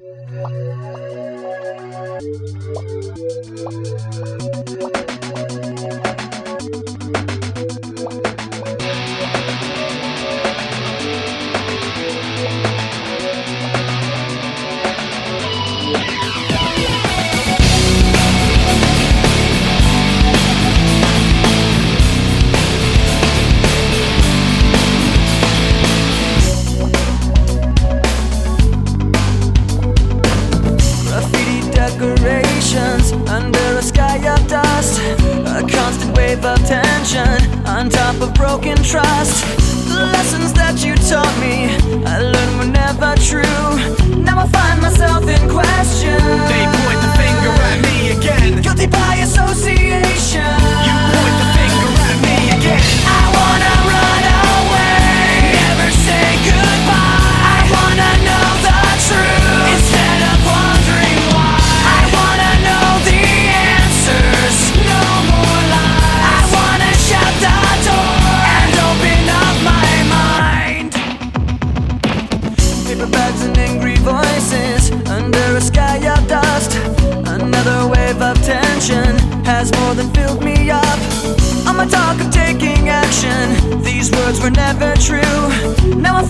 Thank you. decorations under a sky of dust. A constant wave of tension on top of broken trust. Let's were never true. Now I'm.